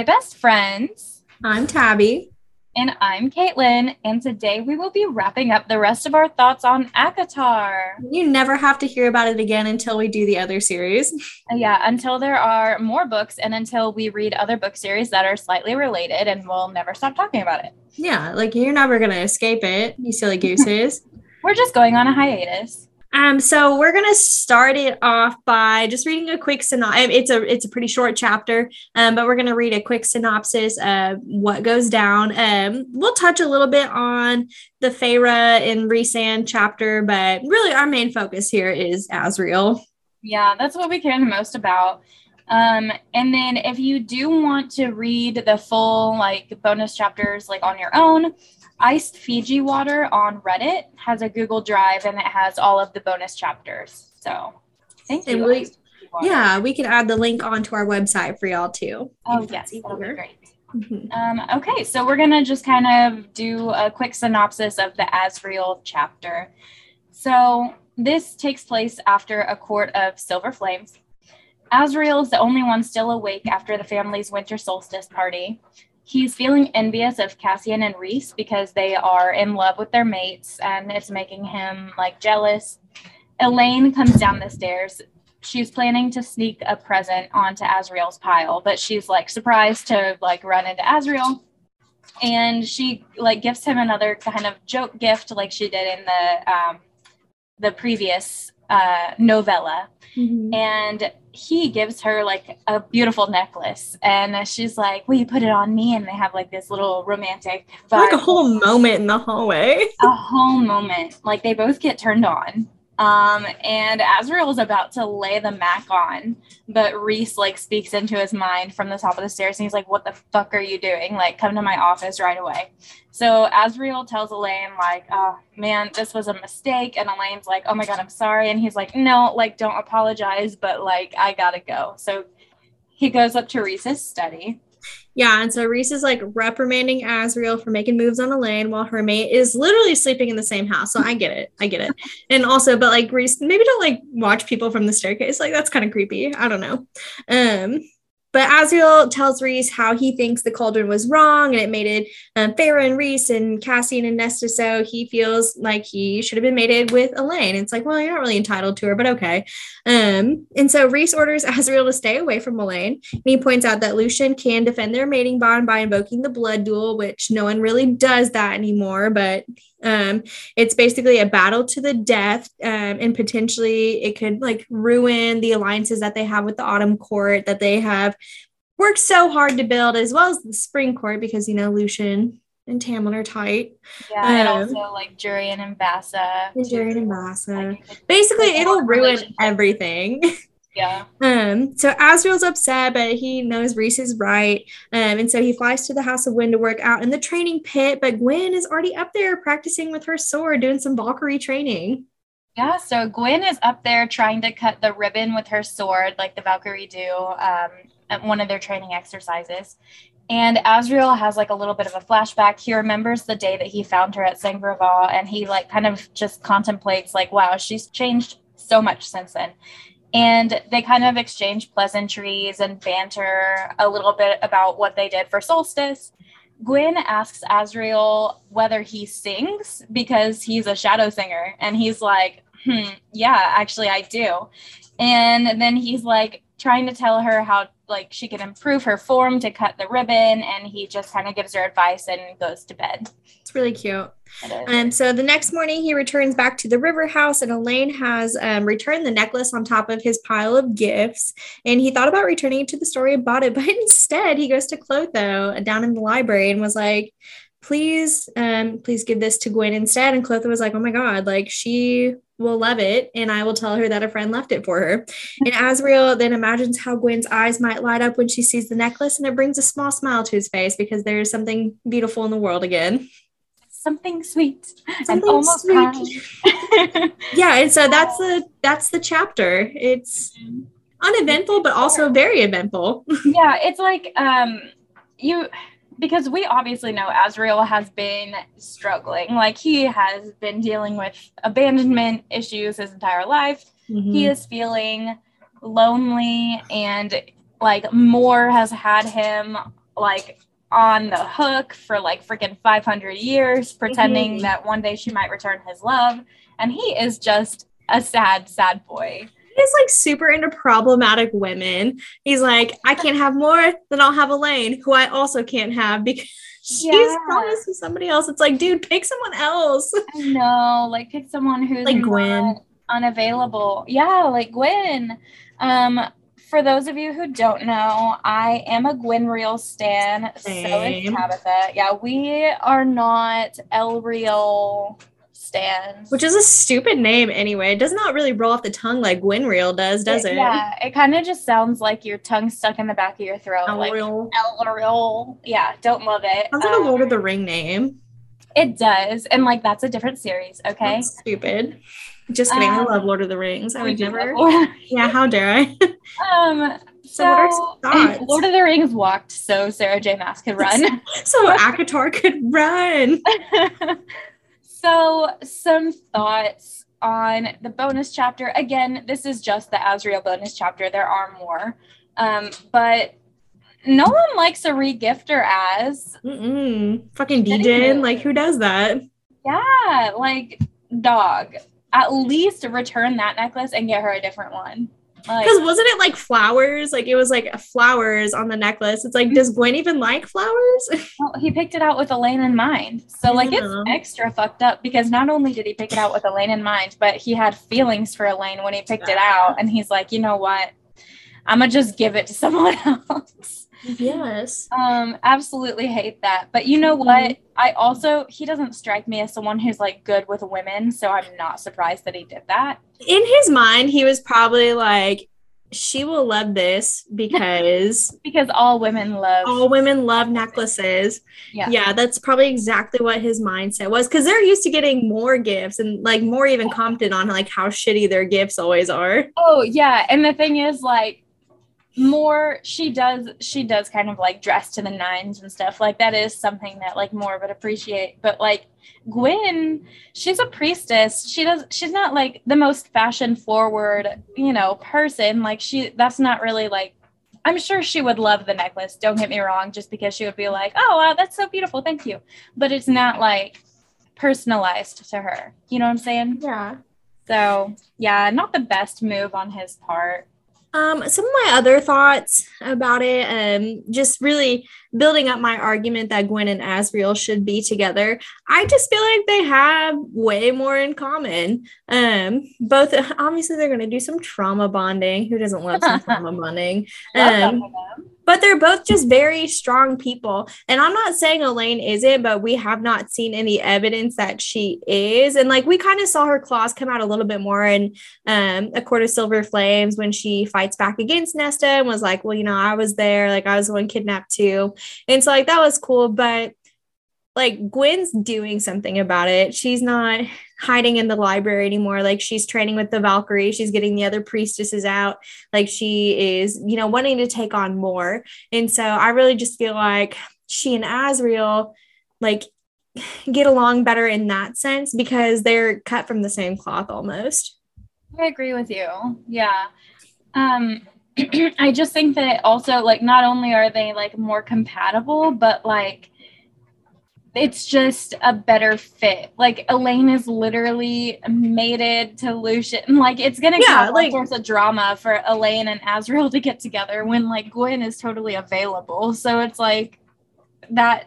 Hi, best friends. I'm Tabby. And I'm Caitlin. And today we will be wrapping up the rest of our thoughts on ACOTAR. You never have to hear about it again until we do the other series. Yeah, until there are more books and until we read other book series that are slightly related, and we'll never stop talking about it. Yeah, like you're never going to escape it, you silly gooses. We're just going on a hiatus. Um, so we're gonna start it off by just reading a quick synopsis. It's a it's a pretty short chapter, um, but we're gonna read a quick synopsis of what goes down. Um, we'll touch a little bit on the Feyre and Rhysand chapter, but really our main focus here is Azriel. Yeah, that's what we care the most about. Um, and then if you do want to read the full like bonus chapters like on your own, Iced Fiji Water on Reddit has a Google Drive and it has all of the bonus chapters. So thank you. We, yeah, we can add the link onto our website for y'all too. Oh, yes, that'll be great. Mm-hmm. Um, okay, so we're going to just kind of do a quick synopsis of the Azriel chapter. So this takes place after a court of silver flames. Azriel is the only one still awake after the family's winter solstice party he's feeling envious of Cassian and Rhys because they are in love with their mates and it's making him like jealous. Elain comes down the stairs. She's planning to sneak a present onto Azriel's pile, but she's like surprised to like run into Azriel. And she like gives him another kind of joke gift like she did in the um the previous uh novella. Mm-hmm. And he gives her like a beautiful necklace and she's like will you put it on me and they have like this little romantic vibe. like a whole moment in the hallway a whole moment like they both get turned on um, and Azriel is about to lay the Mac on, but Rhys like speaks into his mind from the top of the stairs and he's like, What the fuck are you doing? Like, come to my office right away. So Azriel tells Elain, like, oh man, this was a mistake. And Elain's like, Oh my god, I'm sorry. And he's like, No, like, don't apologize, but like I gotta go. So he goes up to Rhys's study yeah, and so Rhys is like reprimanding Azriel for making moves on Elain while her mate is literally sleeping in the same house. So I get it. I get it. And also, but like Rhys, maybe don't like watch people from the staircase. Like that's kind of creepy. I don't know. Um, but Azriel tells Rhys how he thinks the cauldron was wrong and it mated um, Feyre and Rhys and Cassian and Nesta. So he feels like he should have been mated with Elain. It's like, well, you're not really entitled to her, but okay. Um, and so Reese orders Azriel to stay away from Elain. And he points out that Lucien can defend their mating bond by invoking the blood duel, which no one really does that anymore. But um, it's basically a battle to the death, um, and potentially it could like ruin the alliances that they have with the Autumn Court that they have worked so hard to build, as well as the Spring Court, because you know Lucien and Tamlin are tight. Yeah, um, and also like Jurian and Vassa. And Jurian and Vassa. Like, Basically, it'll ruin everything. Yeah. Um, so Azriel's upset, but he knows Rhys is right. Um, and so he flies to the House of Wind to work out in the training pit, but Gwyn is already up there practicing with her sword, doing some Valkyrie training. Yeah, so Gwyn is up there trying to cut the ribbon with her sword, like the Valkyrie do um, at one of their training exercises. And Azriel has like a little bit of a flashback. He remembers the day that he found her at Sangravah, and he like kind of just contemplates, like, wow, she's changed so much since then and they kind of exchange pleasantries and banter a little bit about what they did for solstice. Gwyn asks Azriel whether he sings because he's a shadow singer, and he's like, hmm, yeah, actually, I do. And then he's like trying to tell her how like she can improve her form to cut the ribbon, and he just kind of gives her advice and goes to bed. It's really cute. And so the next morning, he returns back to the river house, and elain has um, returned the necklace on top of his pile of gifts. And he thought about returning it to the story and bought it, but instead, he goes to Clotho down in the library and was like, please um please give this to Gwyn instead. And Clotho was like oh my god like she will love it and I will tell her that a friend left it for her. And Azriel then imagines how Gwyn's eyes might light up when she sees the necklace and it brings a small smile to his face because there's something beautiful in the world again. Something sweet. Something and almost sweet. yeah and so that's the that's the chapter. It's uneventful but also very eventful. Yeah it's like um you because we obviously know Azriel has been struggling like he has been dealing with abandonment issues his entire life mm-hmm. he is feeling lonely and like Mor has had him like on the hook for like freaking 500 years, pretending Mhm. that one day she might return his love. And he is just a sad, sad boy. He's like super into problematic women. He's like, I can't have Mor, then I'll have Elain, who I also can't have because she's promised to somebody else. It's like, dude, pick someone else. No, like pick someone who's Like Gwyn. unavailable. Yeah, like Gwyn. Um, for those of you who don't know, I am a Gwynriel stan. So is Tabitha. Yeah, we are not Elriel stands. Which is a stupid name anyway. It does not really roll off the tongue like Gwynriel does, does it? Yeah, it kind of just sounds like your tongue stuck in the back of your throat. like Elriel. Yeah, don't love it. Sounds like a Um, Lord of the Ring name. It does, and like that's a different series. Okay. That's stupid. Just kidding. Um, I love Lord of the Rings. I would never. Yeah, how dare I? Um. So what are So, thoughts? Lord of the Rings walked so Sarah J. Maas could run. so ACOTAR could run. So, some thoughts on the bonus chapter. Again, this is just the Azriel bonus chapter. There are more, um, but no one likes a regifter as. Mm-mm. Fucking. DJ. Like, who does that? Yeah, like dog. At least return that necklace and get her a different one. Like, Because wasn't it like flowers? Like, it was like flowers on the necklace. It's like, does mm-hmm. Gwyn even like flowers? Well, he picked it out with Elain in mind. So like it's Yeah. extra fucked up because not only did he pick it out with Elain in mind, but he had feelings for Elain when he picked it out. And he's like, you know what? I'm gonna just give it to someone else. Yes. Um, absolutely hate that. But you know what? I also he doesn't strike me as someone who's like good with women, so I'm not surprised that he did that. In his mind, he was probably like, she will love this because Because all women love all women love necklaces. Yeah. Yeah, that's probably exactly what his mindset was because they're used to getting more gifts and like Mor even commented on like how shitty their gifts always are. Oh yeah, and the thing is like Mor she does she does kind of like dress to the nines and stuff. Like that is something that like Mor would appreciate. But like gwyn she's a priestess. She does she's not like the most fashion forward you know person. Like she that's not really like i'm sure she would love the necklace don't get me wrong just because she would be like oh wow that's so beautiful thank you. But it's not like personalized to her. You know what i'm saying? Yeah. so yeah, not the best move on his part. Um, some of my other thoughts about it, um, just really building up my argument that Gwyn and Azriel should be together. I just feel like they have way more in common. Um, both obviously they're gonna do some trauma bonding. Who doesn't love some trauma bonding? Um, but they're both just very strong people. And I'm not saying Elain isn't, but we have not seen any evidence that she is. And like we kind of saw her claws come out a little bit more in um, A Court of Silver Flames when she fights back against Nesta and was like, well, you know, I was there, like I was the one kidnapped too. And so like that was cool. But like Gwyn's doing something about it. She's not hiding in the library anymore. Like she's training with the Valkyrie. She's getting the other priestesses out. Like she is, you know, wanting to take on more. And so I really just feel like she and Azriel like get along better in that sense because they're cut from the same cloth almost. I agree with you. Yeah. Um I just think that also like not only are they like more compatible, but like it's just a better fit. Like Elain is literally mated to Lucien. Like it's gonna Yeah, cause all like- sorts of drama for Elain and Azriel to get together when like Gwyn is totally available. So it's like that.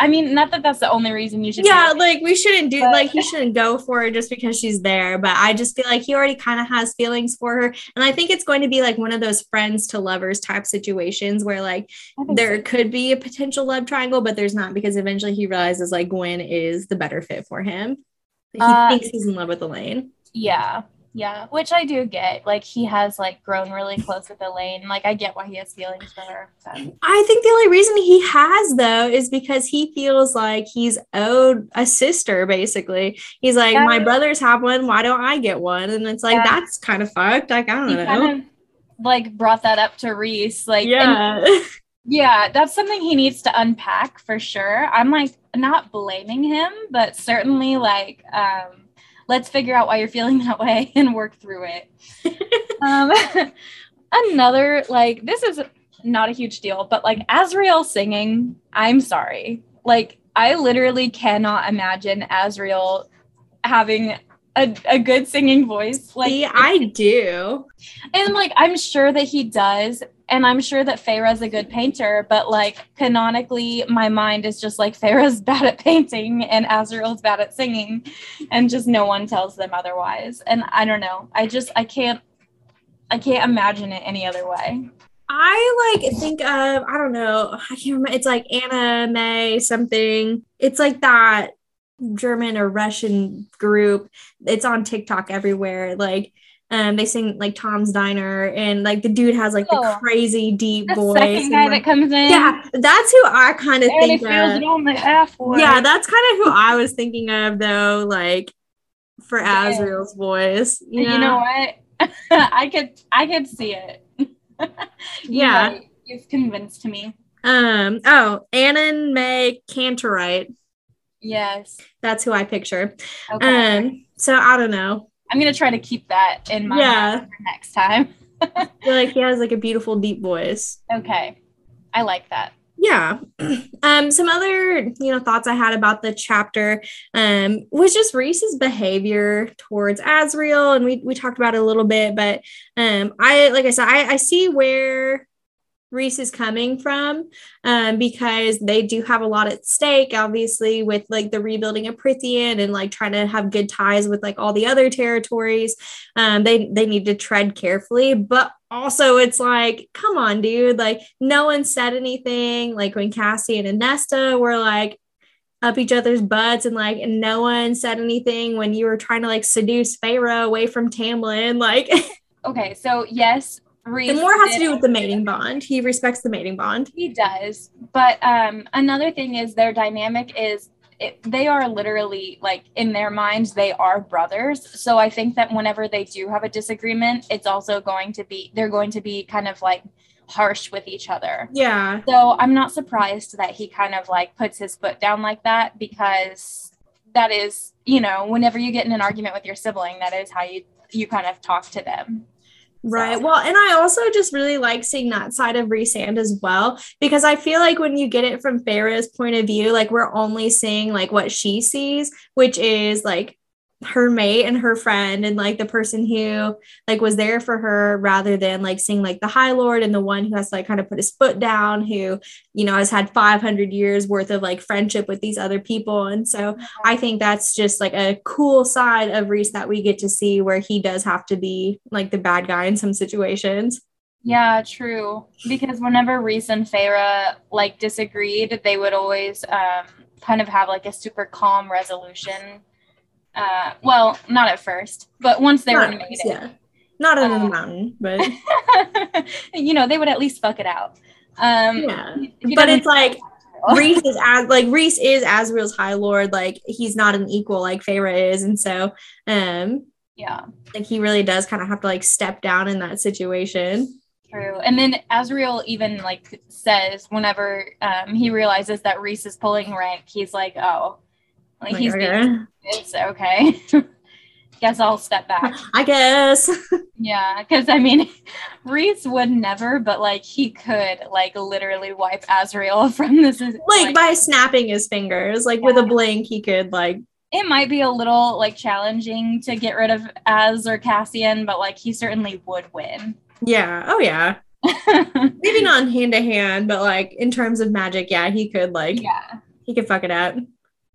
I mean, not that that's the only reason you should. Yeah, like we shouldn't do But- like he shouldn't go for her just because she's there. But I just feel like he already kind of has feelings for her. And I think it's going to be like one of those friends to lovers type situations where like there so. could be a potential love triangle, but there's not because eventually he realizes like Gwyn is the better fit for him. He Uh, thinks he's in love with Elain. Yeah, yeah, which I do get. Like he has like grown really close with Elain. Like I get why he has feelings for her. So. I think the only reason he has though is because he feels like he's owed a sister. Basically, he's like, Yeah. my brothers have one. Why don't I get one? And it's like Yeah. that's kind of fucked. Like I don't He know. kind of like brought that up to Rhys. Like and yeah, yeah, that's something he needs to unpack for sure. I'm like not blaming him, but certainly like um let's figure out why you're feeling that way and work through it. um another like this is not a huge deal, but like Azriel singing, I'm sorry. Like I literally cannot imagine Azriel having a, a good singing voice. Like See, I do. And like I'm sure that he does. And I'm sure that Feyre's a good painter, but like canonically, my mind is just like Feyre's bad at painting and Azriel's bad at singing, and just no one tells them otherwise. And I don't know. I just I can't I can't imagine it any other way. I like think of I don't know I can't remember it's like Anna May something it's like that German or Russian group it's on TikTok everywhere like um they sing like Tom's Diner and like the dude has like Oh. the crazy deep The voice second and, guy like- that comes in, yeah that's who I kind of think feels of it only halfway. yeah that's kind of who I was thinking of though like for Yeah. Azriel's voice you know what? I could I could see it. Yeah. You've convinced me. um oh Anna May Cantorite Yes. that's who I picture Okay. um so I don't know I'm gonna try to keep that in my Yeah. mind for next time. Like he has like a beautiful deep voice. Okay. I like that. Yeah. Um, some other, you know, thoughts I had about the chapter um was just Rhys's behavior towards Azriel. And we we talked about it a little bit, but um I like I said, I, I see where Rhys is coming from um, because they do have a lot at stake, obviously, with like the rebuilding of Prythian and like trying to have good ties with like all the other territories. Um, they they need to tread carefully, but also it's like, come on, dude, like no one said anything. Like when Cassian and Nesta were like up each other's butts and like no one said anything when you were trying to like seduce Feyre away from Tamlin. Like Okay, so yes, And more has to do with the mating bond. He respects the mating bond. He does. But um, another thing is their dynamic is it, they are literally like in their minds they are brothers. So I think that whenever they do have a disagreement, it's also going to be they're going to be kind of like harsh with each other. Yeah. So I'm not surprised that he kind of like puts his foot down like that because that is, you know, whenever you get in an argument with your sibling, that is how you you kind of talk to them. Right. Well, and I also just really like seeing that side of Rhysand as well, because I feel like when you get it from Feyre's point of view, like we're only seeing like what she sees, which is like her mate and her friend and like the person who like was there for her rather than like seeing like the high lord and the one who has to like kind of put his foot down who you know has had 500 years worth of like friendship with these other people and so I think that's just like a cool side of Rhys that we get to see where he does have to be like the bad guy in some situations. Yeah, true. Because whenever Rhys and Feyre like disagreed, they would always um, kind of have like a super calm resolution. Uh, well, not at first, but once they were Not, made yeah. Not under the Um, mountain, but you know, they would at least fuck it out. Um, yeah. But it's like Rhys is as like Rhys is Azriel's High Lord. Like he's not an equal like Feyre is, and so um yeah, like he really does kind of have to like step down in that situation. true. And then Azriel even like says whenever um, he realizes that Rhys is pulling rank, he's like, oh, like, Like, he's okay. it's okay. Guess I'll step back. I guess. Yeah, because I mean, Rhys would never, but like he could, like literally wipe Azriel from this. Is like by snapping his fingers, like with a blink, he could like it might be a little like challenging to get rid of Az or Cassian, but like he certainly would win. yeah. Oh yeah. Maybe not hand to hand, but like in terms of magic, yeah, he could like yeah, he could fuck it up.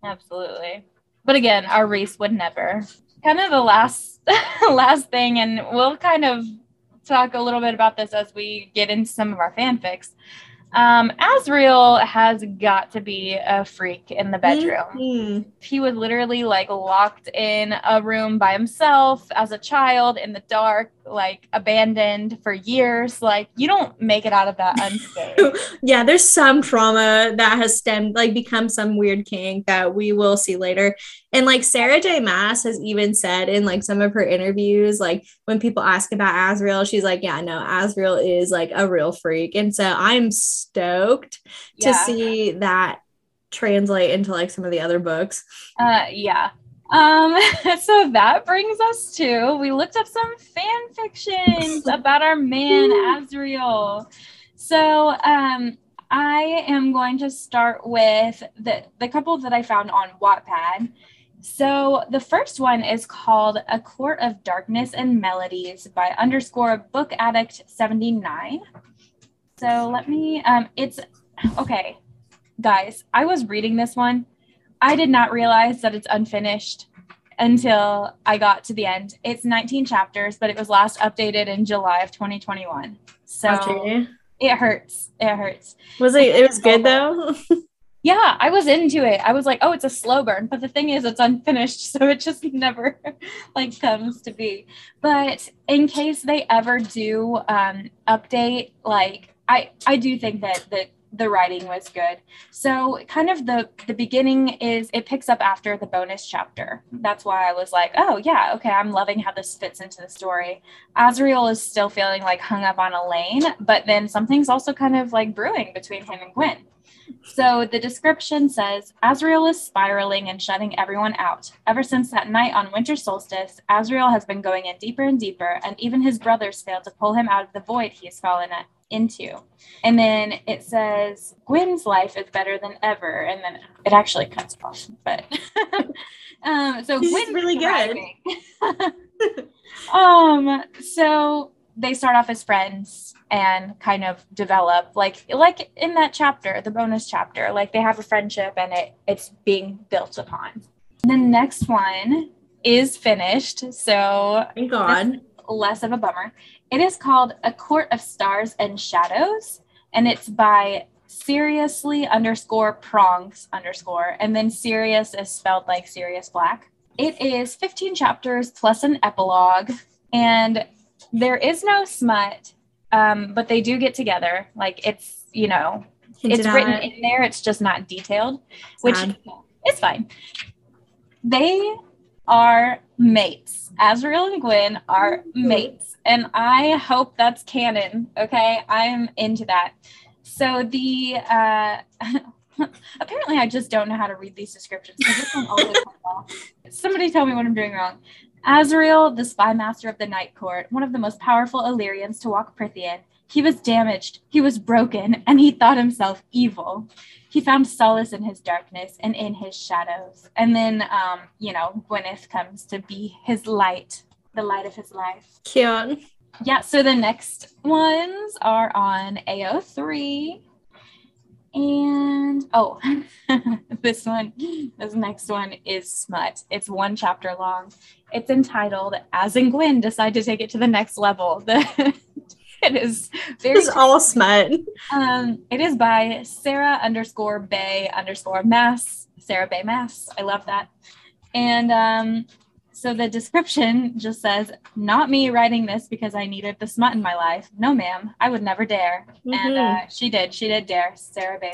Absolutely. But again, our Rhys would never. Kind of the last last thing, and we'll kind of talk a little bit about this as we get into some of our fanfics. Um, Azriel has got to be a freak in the bedroom. Mhm. he was literally like locked in a room by himself as a child in the dark, like abandoned for years. Like you don't make it out of that unscathed. Yeah, there's some trauma that has stemmed like become some weird kink that we will see later. And like Sarah J. Maas has even said in like some of her interviews, like when people ask about Azriel, she's like, Yeah, no, Azriel is like a real freak. And so I'm stoked to yeah. see that translate into like some of the other books. Uh, yeah. Um, so that brings us to we looked up some fan fictions about our man Azriel. So um, I am going to start with the, the couple that I found on Wattpad. So the first one is called A Court of Darkness and Melodies by underscore book addict 79. So let me, um, it's okay, guys. I was reading this one. I did not realize that it's unfinished until I got to the end. It's 19 chapters, but it was last updated in July of 2021. So okay. it hurts. It hurts. Was it? It was good though. yeah, I was into it. I was like, oh, it's a slow burn. But the thing is, it's unfinished. So it just never like comes to be. But in case they ever do um, update, like, I, I do think that that the writing was good. So kind of the the beginning is it picks up after the bonus chapter. That's why I was like, oh yeah, okay, I'm loving how this fits into the story. Azriel is still feeling like hung up on Elain, but then something's also kind of like brewing between him and Gwyn. So the description says Azriel is spiraling and shutting everyone out. Ever since that night on winter solstice, Azriel has been going in deeper and deeper, and even his brothers failed to pull him out of the void he has fallen into. And then it says Gwyn's life is better than ever, and then it actually cuts off. But um, so Gwyn's really good. um, so they start off as friends and kind of develop like like in that chapter the bonus chapter like they have a friendship and it it's being built upon. The next one is finished so thank god. less of a bummer. It is called a court of stars and shadows and it's by seriously underscore prongs underscore and then serious is spelled like Sirius Black. It is 15 chapters plus an epilogue and there is no smut, um, but they do get together. Like it's, you know, Hinted it's written in there. It's just not detailed, which is fine. They are mates. Azriel and Gwyn are mates, and I hope that's canon. Okay, I'm into that. So the uh, apparently I just don't know how to read these descriptions. Somebody tell me what I'm doing wrong. Azriel, the spy master of the Night Court, one of the most powerful Illyrians to walk Prythian, he was damaged, he was broken, and he thought himself evil. He found solace in his darkness and in his shadows. And then, um, you know, Gwyneth comes to be his light, the light of his life. Cute. Yeah, so the next ones are on AO3. And oh, this one, this next one is smut. It's one chapter long. It's entitled As and Gwyn Decide to Take It to the Next Level. The, it is very it's all smut. Um, it is by Sarah underscore Bay underscore Mass. Sarah Bay Mass. I love that. And um, so the description just says, "Not me writing this because I needed the smut in my life. No, ma'am, I would never dare." Mm-hmm. And uh, she did. She did dare. Sarah Bay.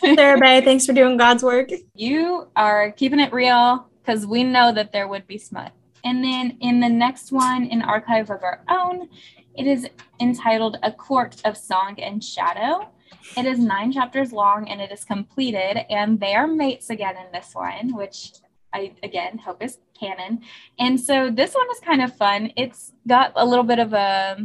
Sarah Bay, thanks for doing God's work. You are keeping it real because we know that there would be smut. And then in the next one, in Archive of Our Own, it is entitled A Court of Song and Shadow. It is nine chapters long and it is completed, and they are mates again in this one, which I again hope is canon. And so this one is kind of fun. It's got a little bit of a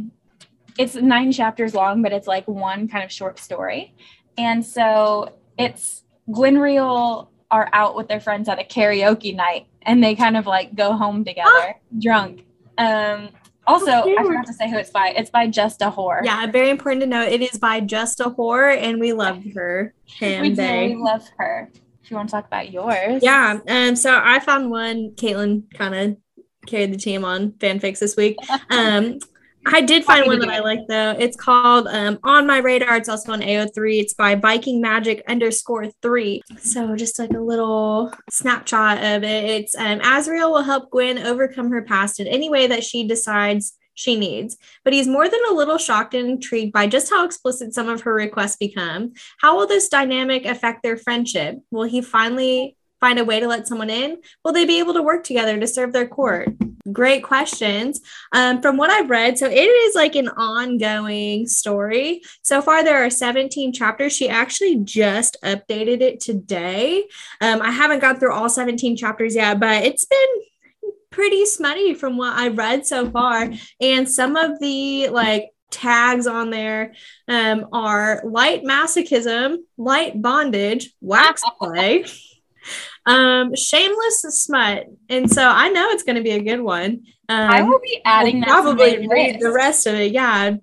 it's nine chapters long, but it's like one kind of short story. And so it's Gwynriel are out with their friends at a karaoke night and they kind of like go home together drunk. Um also, I forgot to say who it's by. It's by Just a Whore. Yeah, very important to note. It is by Just a Whore, and we love her. we do. We love her you want to talk about yours. Yeah. Um, so I found one, Caitlin kind of carried the team on fanfics this week. Um, I did find one that I like though. It's called um, On My Radar. It's also on AO3. It's by Viking Magic underscore three. So just like a little snapshot of it. It's um, Azriel will help Gwyn overcome her past in any way that she decides she needs. But he's more than a little shocked and intrigued by just how explicit some of her requests become. How will this dynamic affect their friendship? Will he finally find a way to let someone in? Will they be able to work together to serve their court? Great questions. Um, from what I've read, so it is like an ongoing story. So far, there are 17 chapters. She actually just updated it today. Um, I haven't gone through all 17 chapters yet, but it's been pretty smutty from what I've read so far. And some of the like tags on there um, are light masochism, light bondage, wax play, um, shameless smut. And so I know it's going to be a good one. Um, I will be adding probably to read list. the rest of it. Yeah.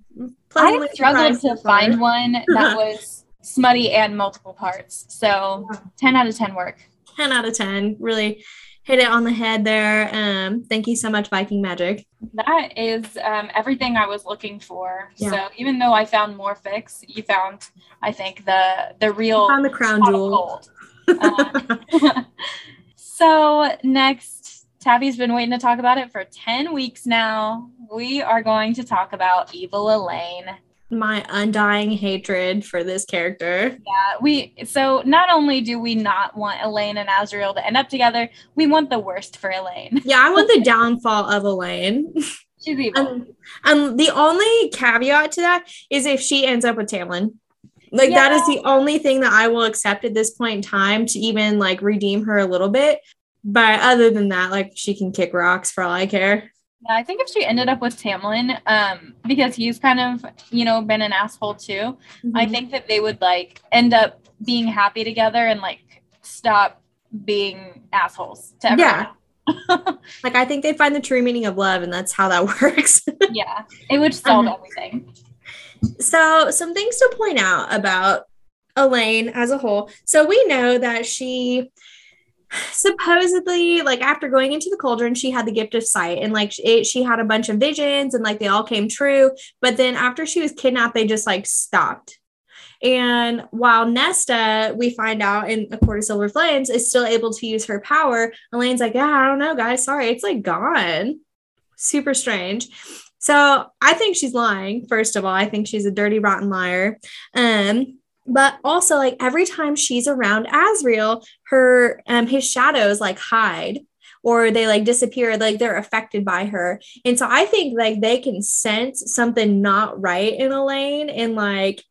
I struggled to find one that was smutty and multiple parts. So 10 out of 10 work. 10 out of 10. Really hit it on the head there. Um, thank you so much, Viking Magic. That is um, everything I was looking for. Yeah. So even though I found more fix, you found, I think, the the real Found the crown jewel. gold. Um, so next, Tabby's been waiting to talk about it for 10 weeks now. We are going to talk about Evil Elain. My undying hatred for this character. Yeah, we so not only do we not want Elain and Azriel to end up together, we want the worst for Elain. Yeah, I want the downfall of Elain. She's evil. Um, um, the only caveat to that is if she ends up with Tamlin. Like that is the only thing that I will accept at this point in time to even like redeem her a little bit. But other than that, like she can kick rocks for all I care. Yeah, I think if she ended up with Tamlin, um, because he's kind of, you know, been an asshole too, I Mhm. think that they would like end up being happy together and like stop being assholes to everyone. Yeah. like I think they find the true meaning of love, and that's how that works. yeah, it would solve Um, everything. so some things to point out about Elain as a whole. So we know that she supposedly like after going into the cauldron she had the gift of sight and like it, she had a bunch of visions and like they all came true but then after she was kidnapped they just like stopped and while Nesta, we find out in A Court of Silver Flames, is still able to use her power, Elain's like, Yeah, I don't know, guys. Sorry, it's like gone. Super strange. So I think she's lying, first of all. I think she's a dirty, rotten liar. Um, but also like every time she's around Azriel, her um his shadows like hide or they like disappear, like they're affected by her. And so I think like they can sense something not right in Elain and like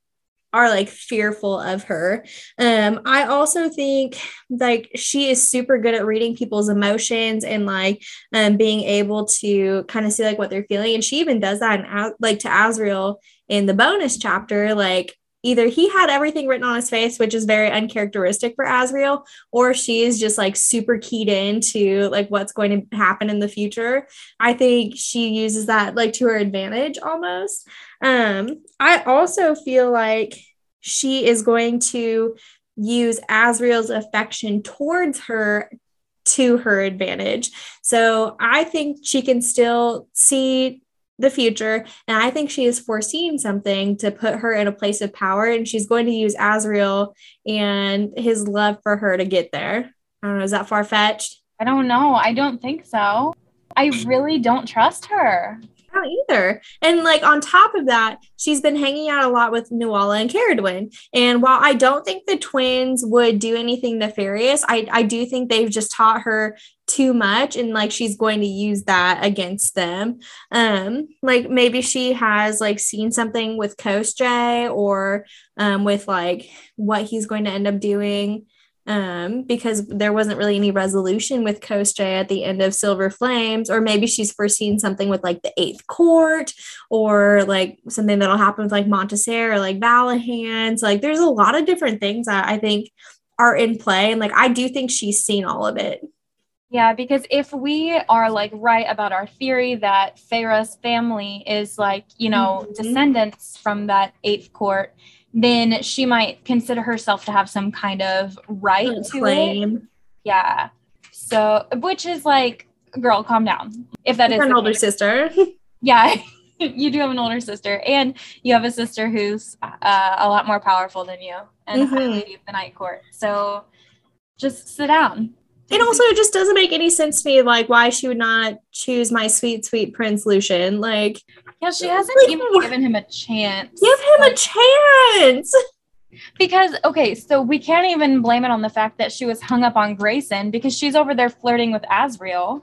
are like fearful of her. Um, I also think like she is super good at reading people's emotions and like um being able to kind of see like what they're feeling. And she even does that in like to Azriel in the bonus chapter, like either he had everything written on his face, which is very uncharacteristic for Azriel, or she is just like super keyed into like what's going to happen in the future. I think she uses that like to her advantage almost. Um, I also feel like she is going to use Azriel's affection towards her to her advantage. So I think she can still see the future. And I think she is foreseeing something to put her in a place of power. And she's going to use Azriel and his love for her to get there. I don't know. Is that far fetched? I don't know. I don't think so. I really don't trust her. Either. And like on top of that, she's been hanging out a lot with Nuala and Cerridwen. And while I don't think the twins would do anything nefarious, I, I do think they've just taught her too much and like she's going to use that against them. Um, like maybe she has like seen something with Koschei or um with like what he's going to end up doing um, because there wasn't really any resolution with Koschei at the end of Silver Flames, or maybe she's foreseen something with like the Eighth Court, or like something that'll happen with like Montesere or like Valahans. Like, there's a lot of different things that I think are in play, and like I do think she's seen all of it. Yeah, because if we are like right about our theory that Feyre's family is like, you know, Mhm. descendants from that eighth court, then she might consider herself to have some kind of right to it. Claim Yeah. So, which is like, girl, calm down. If that is an older case. sister. yeah, you do have an older sister, and you have a sister who's uh, a lot more powerful than you and Mhm. lady the night court. So, just sit down. It also it just doesn't make any sense to me, like why she would not choose my sweet, sweet Prince Lucien. Like, Yeah, she hasn't Like, even given him a chance. give him a chance. because okay, so we can't even blame it on the fact that she was hung up on Graysen because she's over there flirting with Azriel.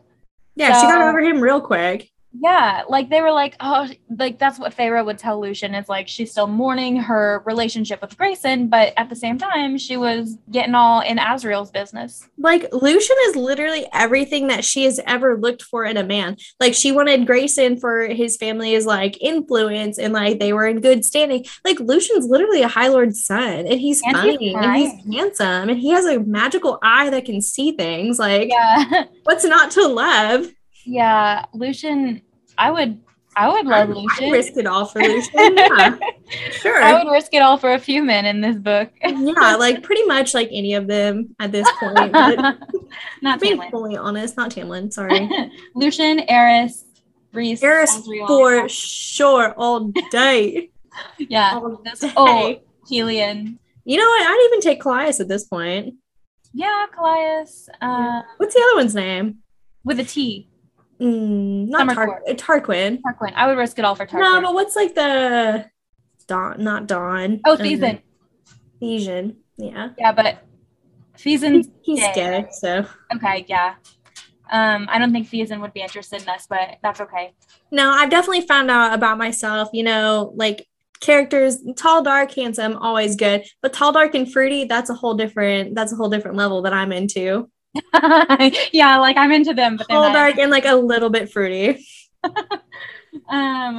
Yeah, she got over him real quick. Yeah, like they were like, oh, like that's what Feyre would tell Lucien. It's like she's still mourning her relationship with Graysen, but at the same time, she was getting all in Azriel's business. Like Lucien is literally everything that she has ever looked for in a man. Like she wanted Graysen for his family's like influence and like they were in good standing. Like Lucien's literally a High Lord's son, and he's And funny he's and he's handsome and he has a magical eye that can see things. Like Yeah, what's not to love? Yeah, Lucien, I would, I would love I'd- I'd risk it all for Lucien. Yeah, sure. I would risk it all for a few men in this book. yeah, like pretty much like any of them at this point. Not being Tamlin. fully honest, not Tamlin. Sorry. Lucien, Eris, Rhys, Eris for sure all day. yeah. all This- day. oh, Helion. You know what? I'd even take Caius at this point. Yeah, Kallias. Uh, What's the other one's name? with a T. Mm, not Tar- Tarquin. Tarquin. I would risk it all for Tarquin. No, but what's like the Dawn? Not Dawn. oh, Um, Thesan. Thesan. Yeah, Yeah, but Thesan's he's gay. gay. So okay. Yeah. Um, I don't think Thesan would be interested in this, but that's okay. no, I've definitely found out about myself. You know, like characters, tall, dark, handsome, always good. But tall, dark, and fruity, that's a whole different. That's a whole different level that I'm into. yeah, like I'm into them, but they're dark, and like a little bit fruity. Um,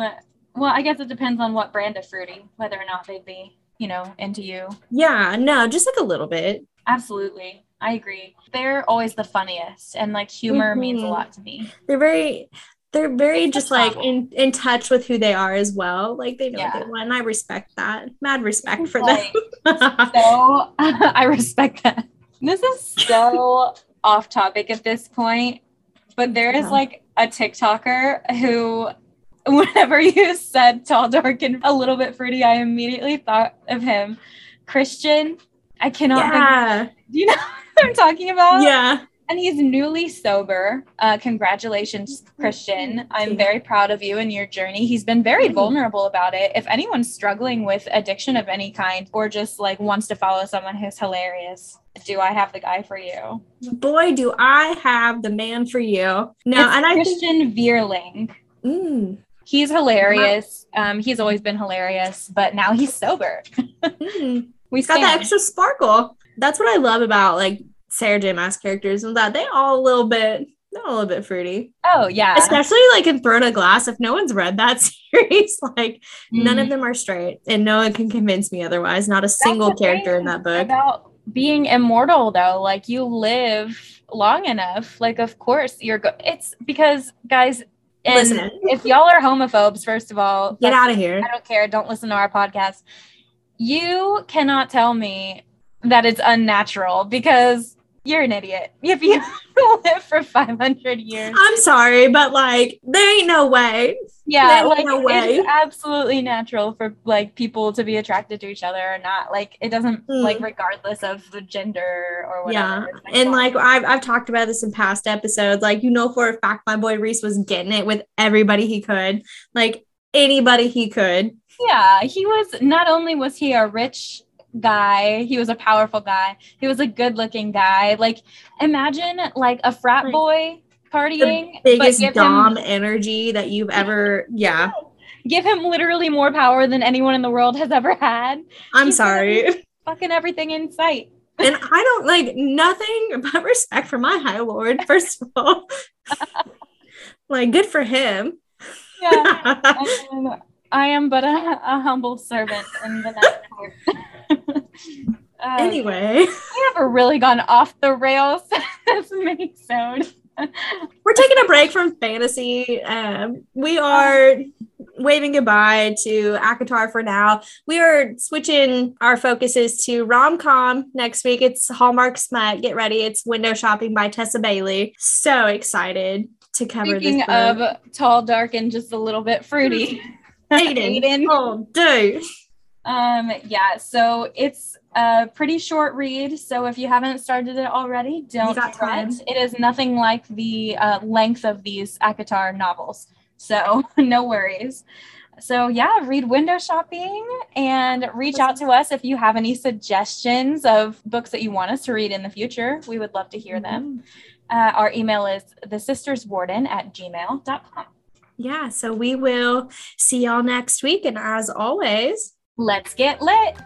well, I guess it depends on what brand of fruity, whether or not they'd be, you know, into you. Yeah, no, just like a little bit. Absolutely. I agree. They're always the funniest and like humor means a Mhm. lot to me. They're very they're very It's just like in, in touch with who they are as well. Like they know what Yeah. they want. And I respect that. Mad respect for Like, them. so I respect that. This is so off topic at this point, but there is Yeah. like a TikToker who whenever you said tall, dark, and a little bit fruity, I immediately thought of him. Christian. I cannot think. Do you know what I'm talking about? Yeah. And he's newly sober. Uh, congratulations, Christian. I'm very proud of you and your journey. He's been very Mhm. vulnerable about it. If anyone's struggling with addiction of any kind or just like wants to follow someone who's hilarious, do I have the guy for you? Boy, do I have the man for you. No, It's and I think Christian Vierling. mm, He's hilarious. Um, he's always been hilarious, but now he's sober. mm, We got that extra sparkle. That's what I love about like Sarah J. Maas characters and that they all a little bit they're a little bit fruity. Oh yeah. Especially like in Throne of Glass. If no one's read that series, like None Mm. of them are straight, and no one can convince me otherwise. Not a single character in that book. about being immortal though like you live long enough like of course you're go- it's because guys and Listen. if y'all are homophobes first of all Get out of here. i don't care don't listen to our podcast you cannot tell me that it's unnatural because you're an idiot if you live for 500 years I'm sorry, but like, there ain't no way. yeah There's like no way. it's absolutely natural for like people to be attracted to each other or not like it doesn't Mm. like regardless of the gender or whatever Yeah. It's And like, I've, I've talked about this in past episodes. Like, you know, for a fact, my boy Rhys was getting it with everybody he could, like, anybody he could. yeah he was not only was he a rich guy he was a powerful guy he was a good looking guy like imagine like a frat Like, boy partying Biggest give Dom him energy that you've ever, yeah. give him literally more power than anyone in the world has ever had I'm He's sorry. fucking everything in sight and I don't like nothing but respect for my High Lord, first of all. like, good for him. yeah I am but a, a humble servant in the night court. Uh, anyway, we have really gone off the rails this minisode. we're taking a break from fantasy. Um, we are waving goodbye to ACOTAR for now. We are switching our focuses to rom com next week. It's Hallmark Smut. Get ready. It's Window Shopping by Tessa Bailey. So excited to cover Speaking this. book. of tall, dark, and just a little bit fruity, Aiden. Aiden. Oh, dude. Um, yeah, so it's a pretty short read. So if you haven't started it already, don't got fret. time. It is nothing like the uh, length of these ACOTAR novels. So no worries. So yeah, read window shopping and reach out to us if you have any suggestions of books that you want us to read in the future. We would love to hear them. Uh, our email is the sisterswarden at gmail.com. yeah, so we will see y'all next week. And as always, let's get lit.